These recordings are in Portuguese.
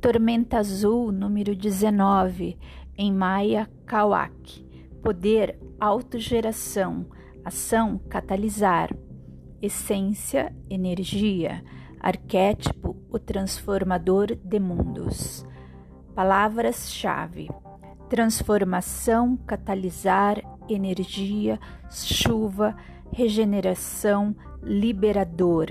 Tormenta Azul, número 19, em Maia Kawak. Poder, autogeração. Ação, catalisar. Essência, energia. Arquétipo, o transformador de mundos. Palavras-chave: transformação, catalisar, energia, chuva, regeneração, liberador,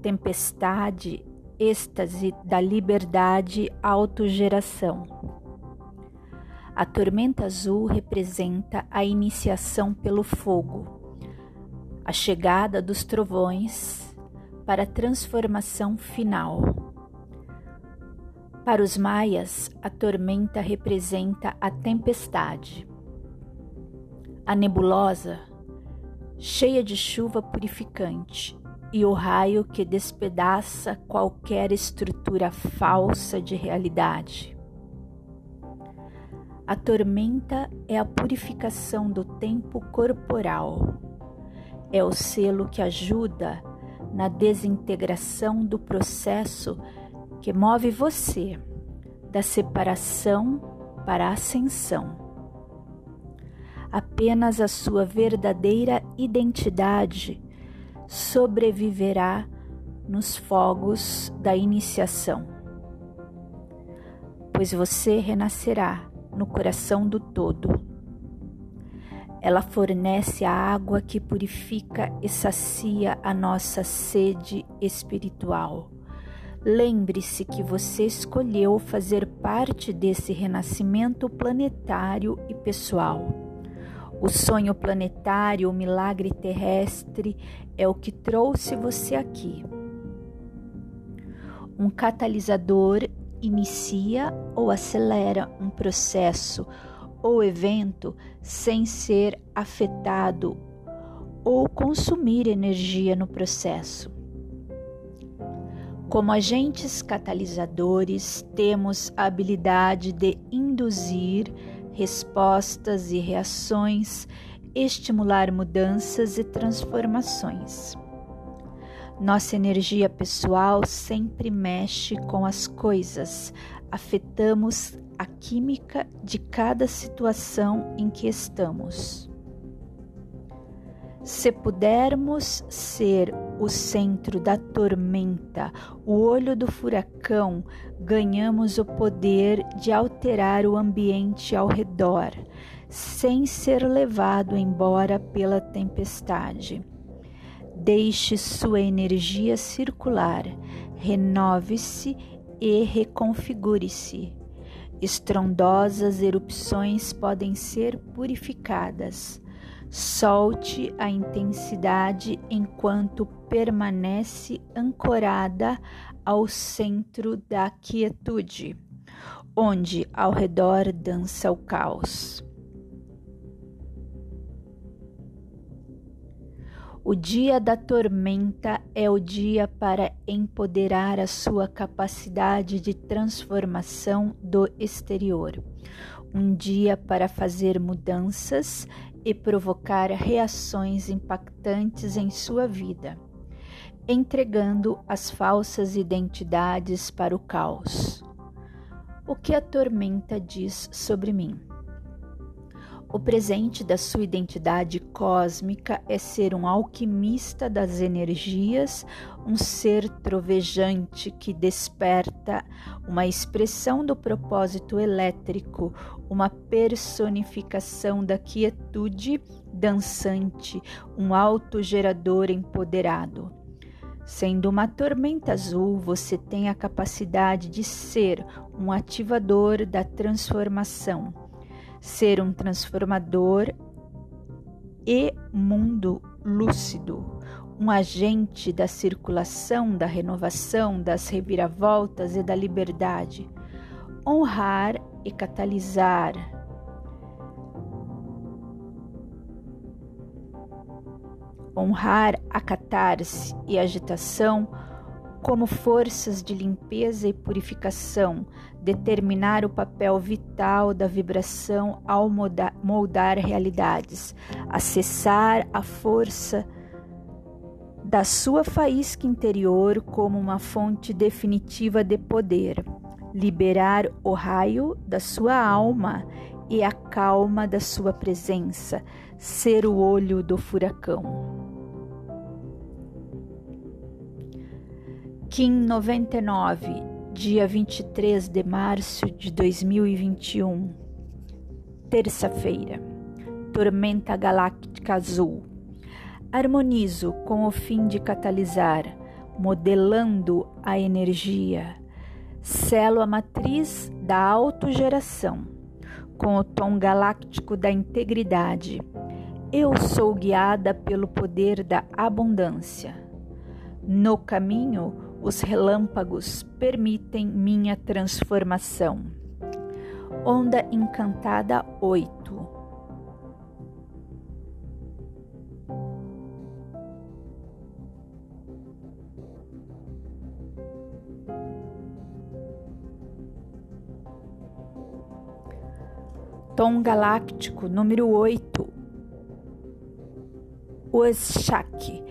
tempestade, êxtase da liberdade, autogeração. A tormenta azul representa a iniciação pelo fogo, a chegada dos trovões para a transformação final. Para os maias, a tormenta representa a tempestade. A nebulosa, cheia de chuva purificante, e o raio que despedaça qualquer estrutura falsa de realidade. A tormenta é a purificação do tempo corporal. É o selo que ajuda na desintegração do processo que move você da separação para a ascensão. Apenas a sua verdadeira identidade sobreviverá nos fogos da iniciação, pois você renascerá no coração do todo. Ela fornece a água que purifica e sacia a nossa sede espiritual. Lembre-se que você escolheu fazer parte desse renascimento planetário e pessoal. O sonho planetário, o milagre terrestre é o que trouxe você aqui. Um catalisador inicia ou acelera um processo ou evento sem ser afetado ou consumir energia no processo. Como agentes catalisadores, temos a habilidade de induzir respostas e reações, estimular mudanças e transformações. Nossa energia pessoal sempre mexe com as coisas, afetamos a química de cada situação em que estamos. Se pudermos ser o centro da tormenta, o olho do furacão, ganhamos o poder de alterar o ambiente ao redor, sem ser levado embora pela tempestade. Deixe sua energia circular, renove-se e reconfigure-se. Estrondosas erupções podem ser purificadas Solte a intensidade enquanto permanece ancorada ao centro da quietude, onde ao redor dança o caos. O dia da tormenta é o dia para empoderar a sua capacidade de transformação do exterior. Um dia para fazer mudanças e provocar reações impactantes em sua vida, entregando as falsas identidades para o caos. O que a tormenta diz sobre mim? O presente da sua identidade cósmica é ser um alquimista das energias, um ser trovejante que desperta uma expressão do propósito elétrico, uma personificação da quietude dançante, um autogerador empoderado. Sendo uma tormenta azul, você tem a capacidade de ser um ativador da transformação ser um transformador e mundo lúcido, um agente da circulação, da renovação, das reviravoltas e da liberdade. Honrar e catalisar. Honrar a catarse e agitação como forças de limpeza e purificação, determinar o papel vital da vibração ao moldar realidades, acessar a força da sua faísca interior como uma fonte definitiva de poder, liberar o raio da sua alma e a calma da sua presença, ser o olho do furacão. Kim 99, dia 23 de março de 2021, terça-feira. Tormenta galáctica azul. Harmonizo com o fim de catalisar, modelando a energia. Selo a matriz da autogeração, com o tom galáctico da integridade. Eu sou guiada pelo poder da abundância. No caminho, os relâmpagos permitem minha transformação. Onda Encantada 8 Tom Galáctico número 8 Oshak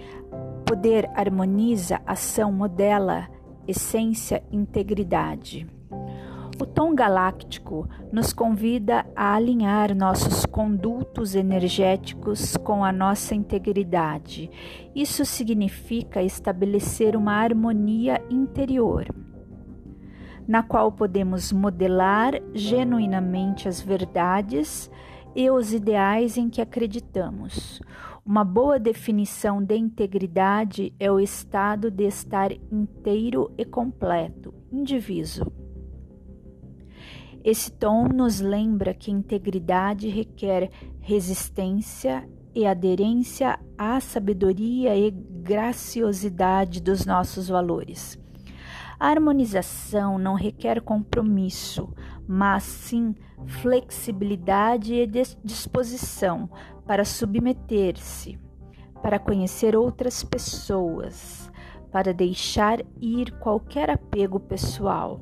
Poder harmoniza, ação modela, essência, integridade. O tom galáctico nos convida a alinhar nossos condutos energéticos com a nossa integridade. Isso significa estabelecer uma harmonia interior, na qual podemos modelar genuinamente as verdades e os ideais em que acreditamos. Uma boa definição de integridade é o estado de estar inteiro e completo, indiviso. Esse tom nos lembra que integridade requer resistência e aderência à sabedoria e graciosidade dos nossos valores. A harmonização não requer compromisso, mas sim flexibilidade e disposição para submeter-se, para conhecer outras pessoas, para deixar ir qualquer apego pessoal.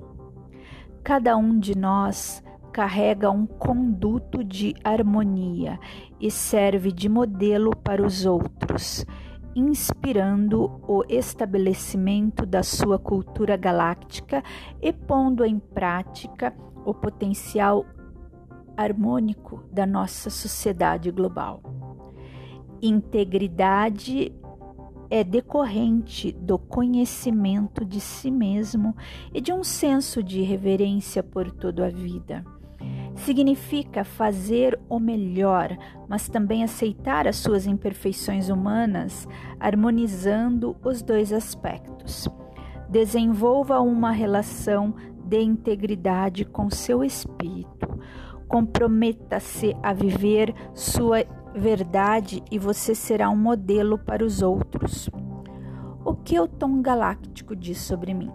Cada um de nós carrega um conduto de harmonia e serve de modelo para os outros inspirando o estabelecimento da sua cultura galáctica e pondo em prática o potencial harmônico da nossa sociedade global. Integridade é decorrente do conhecimento de si mesmo e de um senso de reverência por toda a vida significa fazer o melhor, mas também aceitar as suas imperfeições humanas, harmonizando os dois aspectos. Desenvolva uma relação de integridade com seu espírito. Comprometa-se a viver sua verdade e você será um modelo para os outros. O que o tom galáctico diz sobre mim?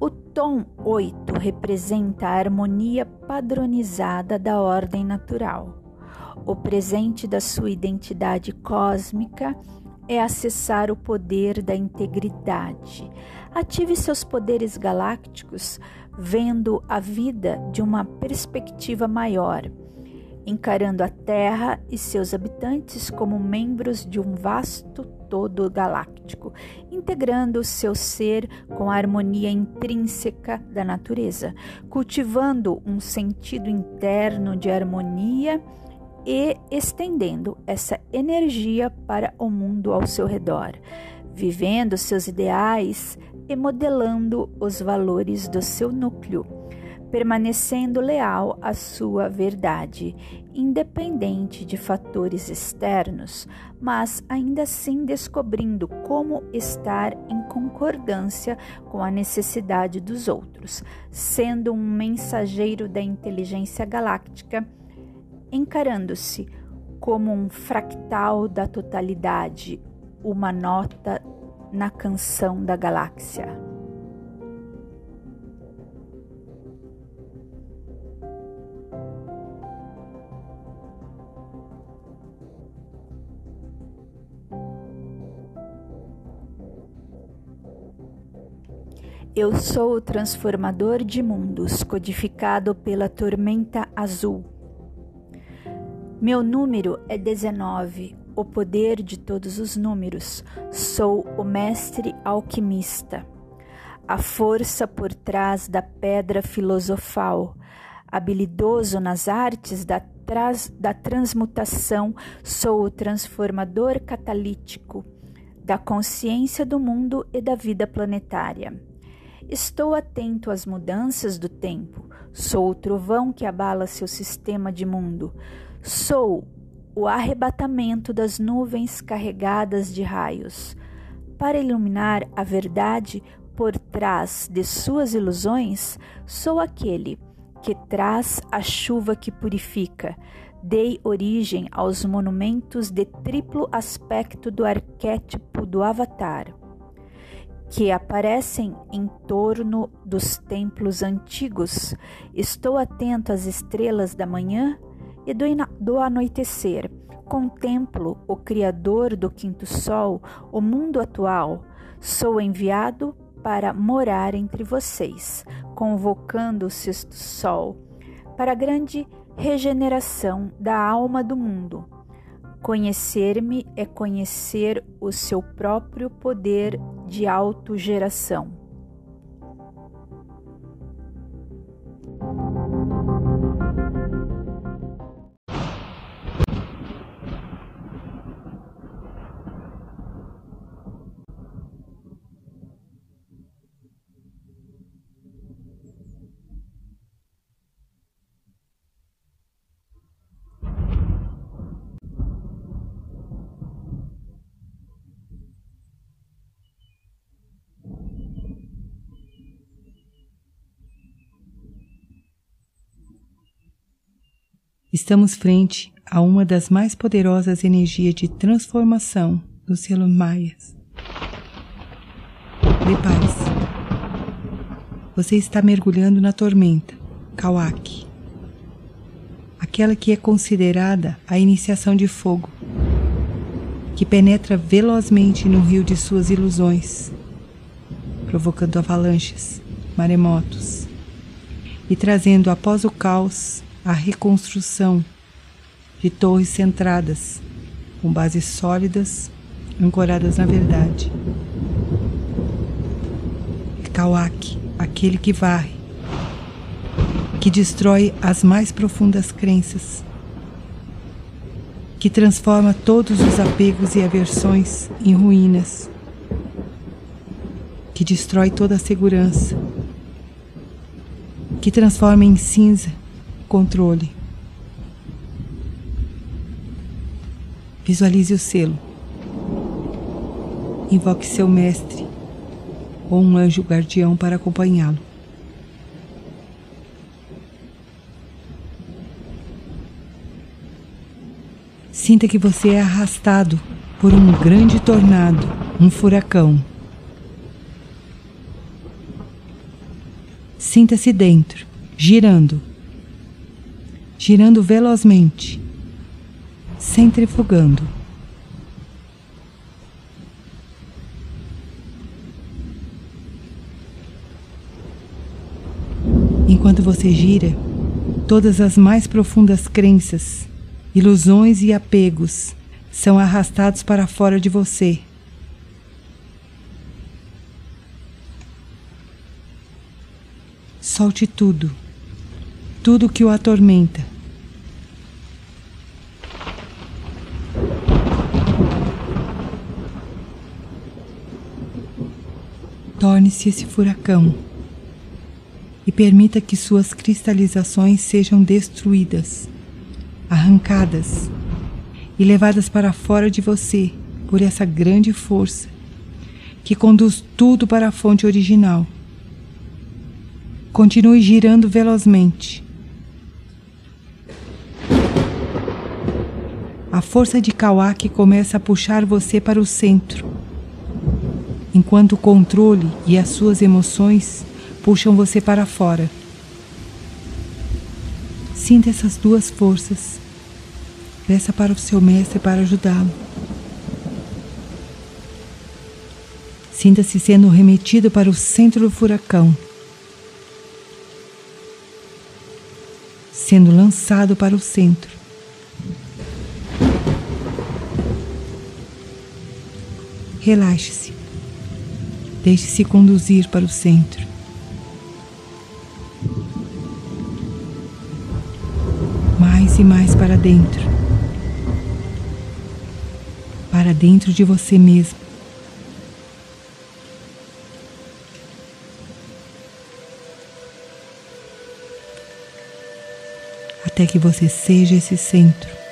O tom 8 representa a harmonia padronizada da ordem natural. O presente da sua identidade cósmica é acessar o poder da integridade. Ative seus poderes galácticos vendo a vida de uma perspectiva maior, encarando a Terra e seus habitantes como membros de um vasto todo galáctico, integrando o seu ser com a harmonia intrínseca da natureza, cultivando um sentido interno de harmonia e estendendo essa energia para o mundo ao seu redor, vivendo seus ideais e modelando os valores do seu núcleo permanecendo leal à sua verdade, independente de fatores externos, mas ainda assim descobrindo como estar em concordância com a necessidade dos outros, sendo um mensageiro da inteligência galáctica, encarando-se como um fractal da totalidade, uma nota na canção da galáxia. Eu sou o transformador de mundos, codificado pela tormenta azul. Meu número é 19, o poder de todos os números. Sou o mestre alquimista. a força por trás da pedra filosofal, habilidoso nas artes da, da transmutação, sou o transformador catalítico da consciência do mundo e da vida planetária. Estou atento às mudanças do tempo, sou o trovão que abala seu sistema de mundo, sou o arrebatamento das nuvens carregadas de raios. Para iluminar a verdade por trás de suas ilusões, sou aquele que traz a chuva que purifica. Dei origem aos monumentos de triplo aspecto do arquétipo do Avatar, que aparecem em torno dos templos antigos. Estou atento às estrelas da manhã e do, do anoitecer. Contemplo o Criador do quinto sol, o mundo atual. Sou enviado para morar entre vocês, convocando o sexto sol para a grande regeneração da alma do mundo. Conhecer-me é conhecer o seu próprio poder de autogeração. Estamos frente a uma das mais poderosas energias de transformação dos selos maias. Prepare-se. Você está mergulhando na tormenta, Kawak. Aquela que é considerada a iniciação de fogo, que penetra velozmente no rio de suas ilusões, provocando avalanches, maremotos e trazendo após o caos a reconstrução de torres centradas, com bases sólidas, ancoradas na verdade. Kawak, aquele que varre, que destrói as mais profundas crenças, que transforma todos os apegos e aversões em ruínas, que destrói toda a segurança, que transforma em cinza controle. Visualize o selo. Invoque seu mestre ou um anjo guardião para acompanhá-lo. Sinta que você é arrastado por um grande tornado, um furacão. Sinta-se dentro, girando girando velozmente, centrifugando. Enquanto você gira, todas as mais profundas crenças, ilusões e apegos são arrastados para fora de você. Solte tudo, tudo que o atormenta Torne-se esse furacão e permita que suas cristalizações sejam destruídas, arrancadas e levadas para fora de você por essa grande força que conduz tudo para a fonte original. Continue girando velozmente. A força de Kawaki começa a puxar você para o centro enquanto o controle e as suas emoções puxam você para fora. Sinta essas duas forças. Peça para o seu mestre para ajudá-lo. Sinta-se sendo remetido para o centro do furacão, sendo lançado para o centro. Relaxe-se Deixe-se conduzir para o centro. Mais e mais para dentro. Para dentro de você mesmo. Até que você seja esse centro.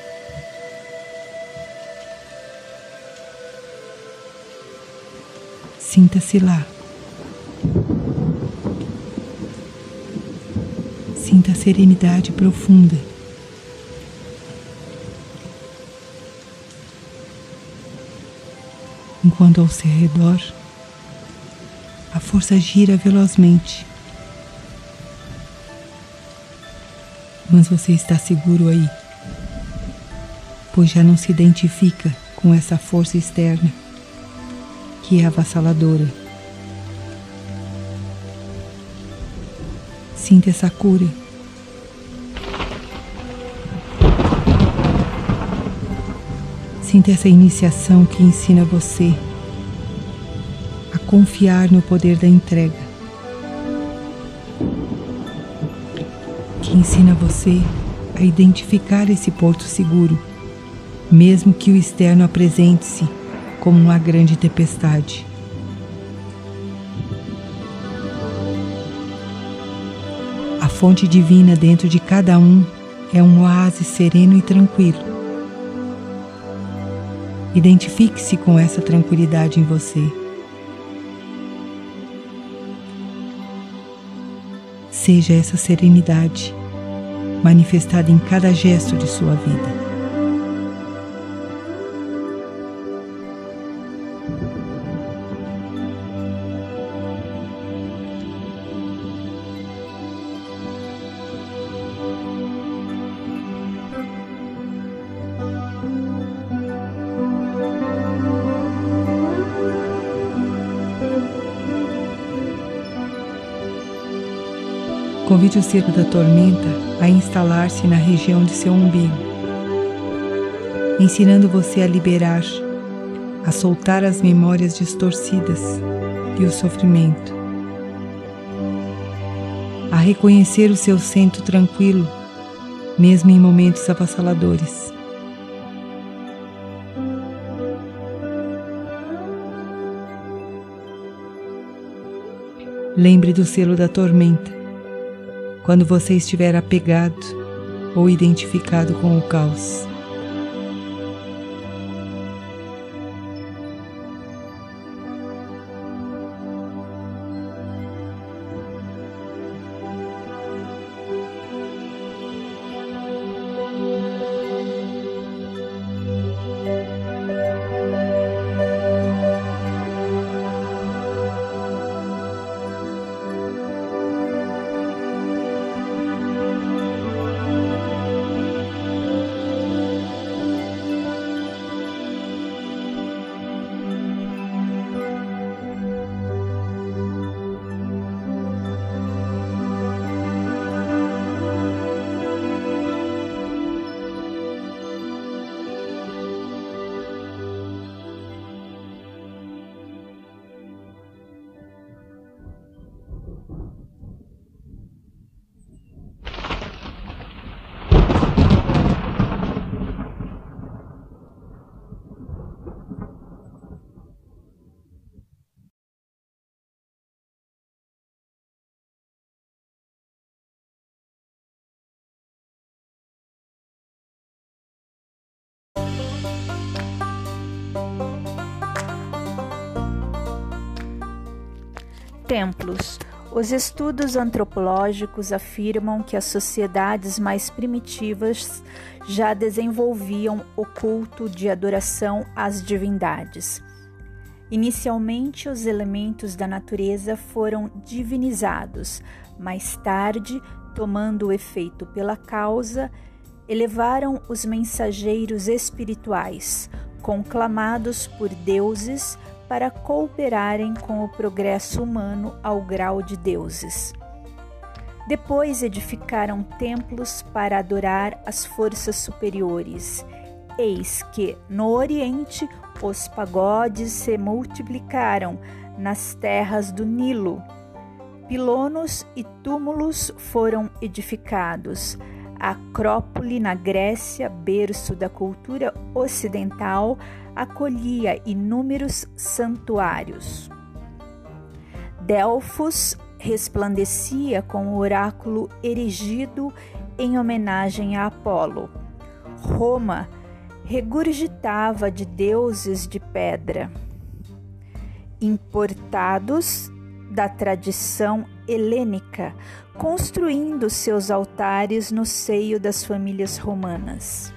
Sinta-se lá. Sinta a serenidade profunda. Enquanto ao seu redor a força gira velozmente. Mas você está seguro aí, pois já não se identifica com essa força externa que é avassaladora. Sinta essa cura. Sinta essa iniciação que ensina você a confiar no poder da entrega. Que ensina você a identificar esse porto seguro, mesmo que o externo apresente-se como uma grande tempestade. A fonte divina dentro de cada um é um oásis sereno e tranquilo. Identifique-se com essa tranquilidade em você. Seja essa serenidade manifestada em cada gesto de sua vida. Convide o circo da tormenta a instalar-se na região de seu umbigo, ensinando você a liberar, a soltar as memórias distorcidas e o sofrimento, a reconhecer o seu centro tranquilo, mesmo em momentos avassaladores. Lembre do selo da tormenta quando você estiver apegado ou identificado com o caos. Templos. Os estudos antropológicos afirmam que as sociedades mais primitivas já desenvolviam o culto de adoração às divindades. Inicialmente, os elementos da natureza foram divinizados, mais tarde, tomando o efeito pela causa, elevaram os mensageiros espirituais, conclamados por deuses para cooperarem com o progresso humano ao grau de deuses. Depois edificaram templos para adorar as forças superiores. Eis que, no Oriente, os pagodes se multiplicaram, nas terras do Nilo. Pilonos e túmulos foram edificados. A Acrópole, na Grécia, berço da cultura ocidental, acolhia inúmeros santuários. Delfos resplandecia com o oráculo erigido em homenagem a Apolo. Roma regurgitava de deuses de pedra, importados da tradição helênica, construindo seus altares no seio das famílias romanas.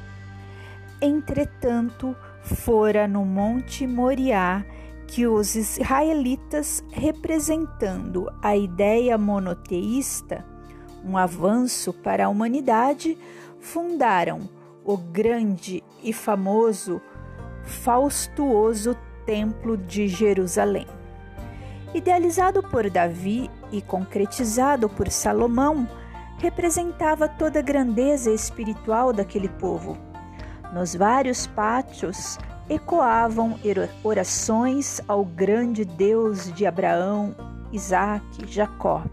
Entretanto, fora no Monte Moriá que os israelitas, representando a ideia monoteísta, um avanço para a humanidade, fundaram o grande e famoso faustuoso Templo de Jerusalém. Idealizado por Davi e concretizado por Salomão, representava toda a grandeza espiritual daquele povo. Nos vários pátios ecoavam orações ao grande Deus de Abraão, Isaque, Jacó.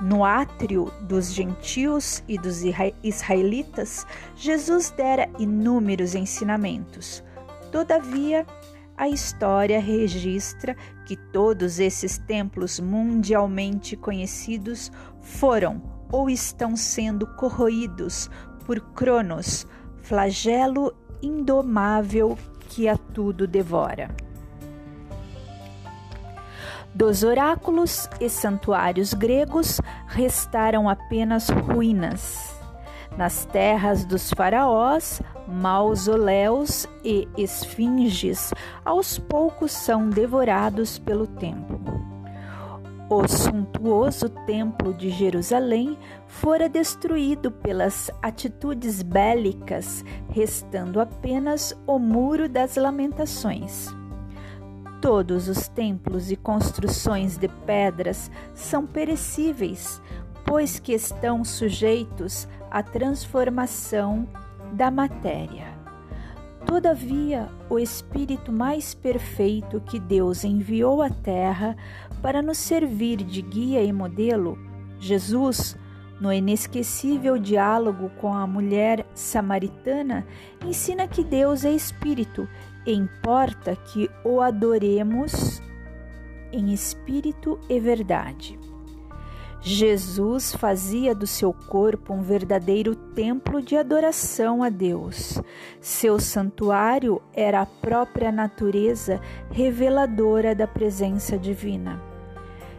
No átrio dos gentios e dos israelitas, Jesus dera inúmeros ensinamentos. Todavia, a história registra que todos esses templos mundialmente conhecidos foram ou estão sendo corroídos por Cronos, flagelo indomável que a tudo devora. Dos oráculos e santuários gregos restaram apenas ruínas. Nas terras dos faraós, mausoléus e esfinges aos poucos são devorados pelo tempo. O suntuoso Templo de Jerusalém fora destruído pelas atitudes bélicas, restando apenas o Muro das Lamentações. Todos os templos e construções de pedras são perecíveis, pois que estão sujeitos à transformação da matéria. Todavia, o Espírito mais perfeito que Deus enviou à Terra para nos servir de guia e modelo, Jesus, no inesquecível diálogo com a mulher samaritana, ensina que Deus é Espírito e importa que o adoremos em espírito e verdade. Jesus fazia do seu corpo um verdadeiro templo de adoração a Deus. Seu santuário era a própria natureza reveladora da presença divina.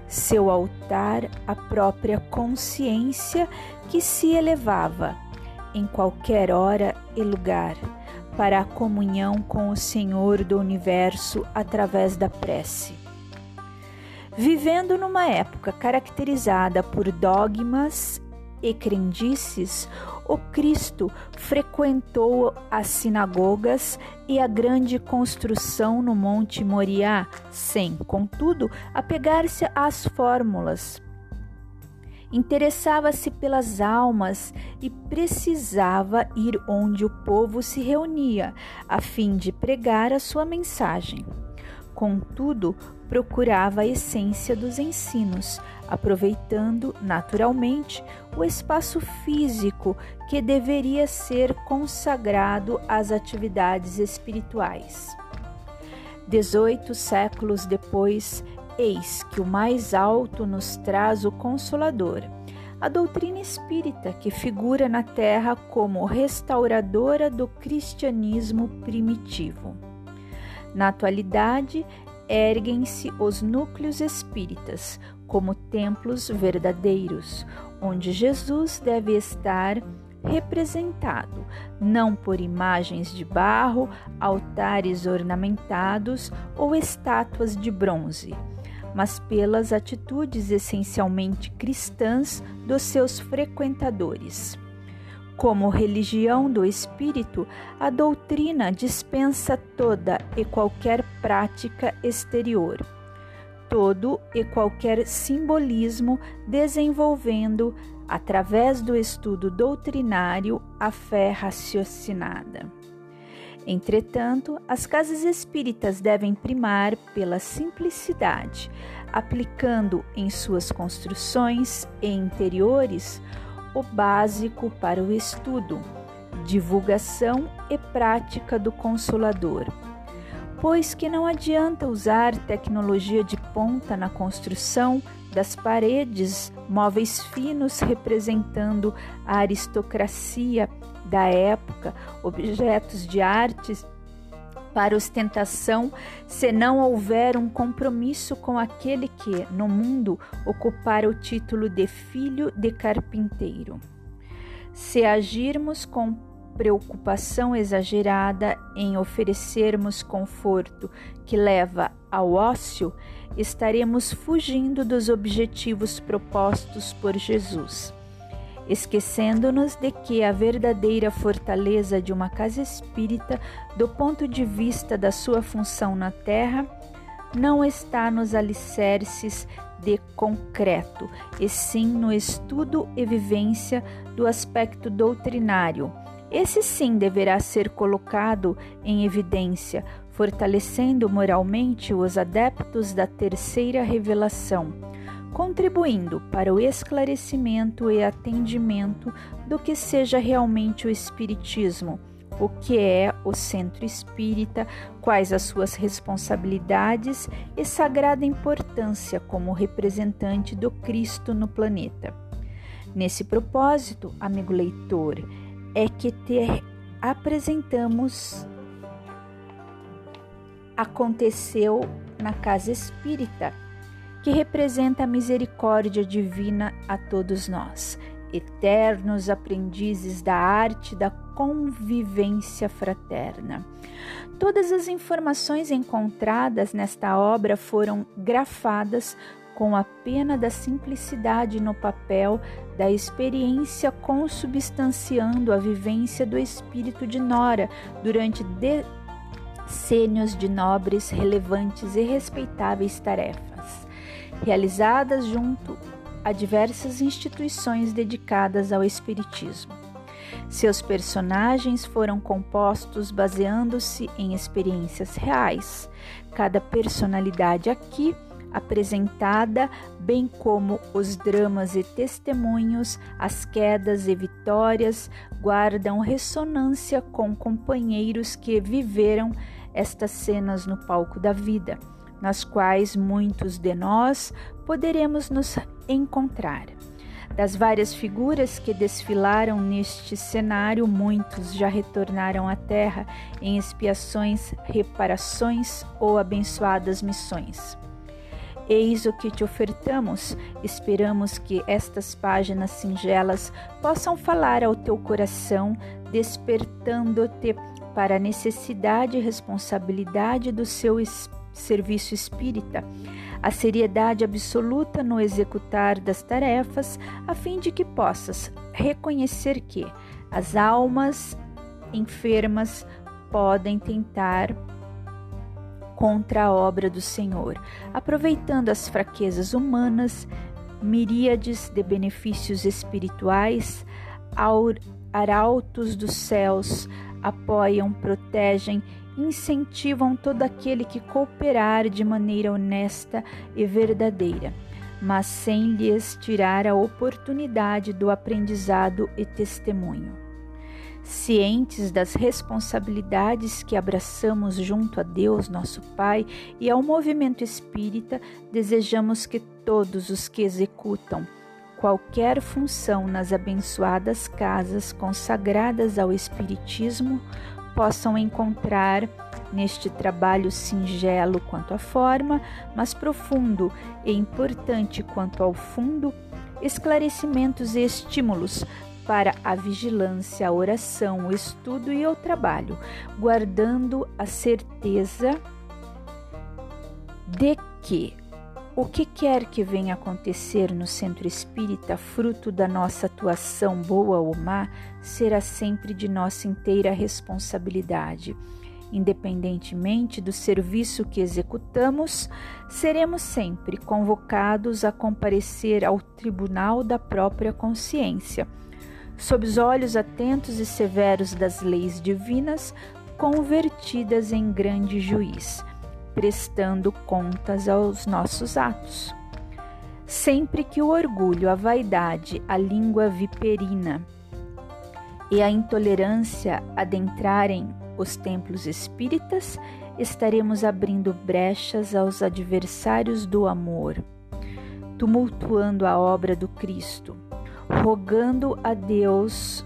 Seu altar, a própria consciência que se elevava em qualquer hora e lugar para a comunhão com o Senhor do universo através da prece. Vivendo numa época caracterizada por dogmas e crendices, o Cristo frequentou as sinagogas e a grande construção no Monte Moriá, sem, contudo, apegar-se às fórmulas. Interessava-se pelas almas e precisava ir onde o povo se reunia, a fim de pregar a sua mensagem. Contudo, procurava a essência dos ensinos, aproveitando naturalmente o espaço físico que deveria ser consagrado às atividades espirituais. Dezoito séculos depois, eis que o mais alto nos traz o Consolador, a doutrina espírita que figura na Terra como restauradora do cristianismo primitivo. Na atualidade, erguem-se os núcleos espíritas como templos verdadeiros, onde Jesus deve estar representado, não por imagens de barro, altares ornamentados ou estátuas de bronze, mas pelas atitudes essencialmente cristãs dos seus frequentadores. Como religião do espírito, a doutrina dispensa toda e qualquer prática exterior, todo e qualquer simbolismo, desenvolvendo, através do estudo doutrinário, a fé raciocinada. Entretanto, as casas espíritas devem primar pela simplicidade, aplicando em suas construções e interiores o básico para o estudo, divulgação e prática do Consolador. Pois que não adianta usar tecnologia de ponta na construção das paredes, móveis finos representando a aristocracia da época, objetos de artes para ostentação, se não houver um compromisso com aquele que, no mundo, ocupara o título de filho de carpinteiro. Se agirmos com preocupação exagerada em oferecermos conforto que leva ao ócio, estaremos fugindo dos objetivos propostos por Jesus esquecendo-nos de que a verdadeira fortaleza de uma casa espírita, do ponto de vista da sua função na Terra, não está nos alicerces de concreto, e sim no estudo e vivência do aspecto doutrinário. Esse sim deverá ser colocado em evidência, fortalecendo moralmente os adeptos da terceira revelação contribuindo para o esclarecimento e atendimento do que seja realmente o Espiritismo, o que é o centro espírita, quais as suas responsabilidades e sagrada importância como representante do Cristo no planeta. Nesse propósito, amigo leitor, é que te apresentamos aconteceu na casa espírita que representa a misericórdia divina a todos nós, eternos aprendizes da arte da convivência fraterna. Todas as informações encontradas nesta obra foram grafadas com a pena da simplicidade no papel da experiência consubstanciando a vivência do espírito de Nora durante decênios de nobres, relevantes e respeitáveis tarefas realizadas junto a diversas instituições dedicadas ao Espiritismo. Seus personagens foram compostos baseando-se em experiências reais. Cada personalidade aqui apresentada, bem como os dramas e testemunhos, as quedas e vitórias, guardam ressonância com companheiros que viveram estas cenas no palco da vida nas quais muitos de nós poderemos nos encontrar. Das várias figuras que desfilaram neste cenário, muitos já retornaram à Terra em expiações, reparações ou abençoadas missões. Eis o que te ofertamos. Esperamos que estas páginas singelas possam falar ao teu coração, despertando-te para a necessidade e responsabilidade do seu espírito serviço espírita, a seriedade absoluta no executar das tarefas, a fim de que possas reconhecer que as almas enfermas podem tentar contra a obra do Senhor, aproveitando as fraquezas humanas, miríades de benefícios espirituais, arautos dos céus apoiam, protegem incentivam todo aquele que cooperar de maneira honesta e verdadeira, mas sem lhes tirar a oportunidade do aprendizado e testemunho. Cientes das responsabilidades que abraçamos junto a Deus, nosso Pai, e ao movimento espírita, desejamos que todos os que executam qualquer função nas abençoadas casas consagradas ao Espiritismo possam encontrar neste trabalho singelo quanto à forma, mas profundo e importante quanto ao fundo, esclarecimentos e estímulos para a vigilância, a oração, o estudo e o trabalho, guardando a certeza de que o que quer que venha acontecer no centro espírita, fruto da nossa atuação boa ou má, será sempre de nossa inteira responsabilidade. Independentemente do serviço que executamos, seremos sempre convocados a comparecer ao tribunal da própria consciência. Sob os olhos atentos e severos das leis divinas, convertidas em grande juiz, prestando contas aos nossos atos. Sempre que o orgulho, a vaidade, a língua viperina e a intolerância adentrarem os templos espíritas, estaremos abrindo brechas aos adversários do amor, tumultuando a obra do Cristo, rogando a Deus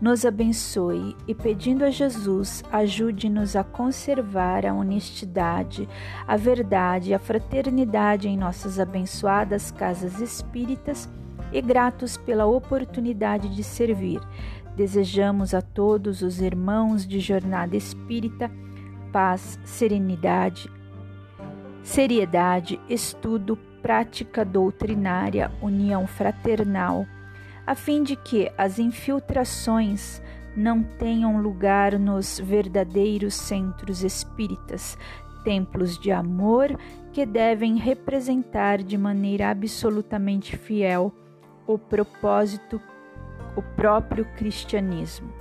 nos abençoe e pedindo a Jesus ajude-nos a conservar a honestidade, a verdade e a fraternidade em nossas abençoadas casas espíritas e gratos pela oportunidade de servir. Desejamos a todos os irmãos de jornada espírita paz, serenidade, seriedade, estudo, prática doutrinária, união fraternal, a fim de que as infiltrações não tenham lugar nos verdadeiros centros espíritas, templos de amor que devem representar de maneira absolutamente fiel o propósito, o próprio cristianismo.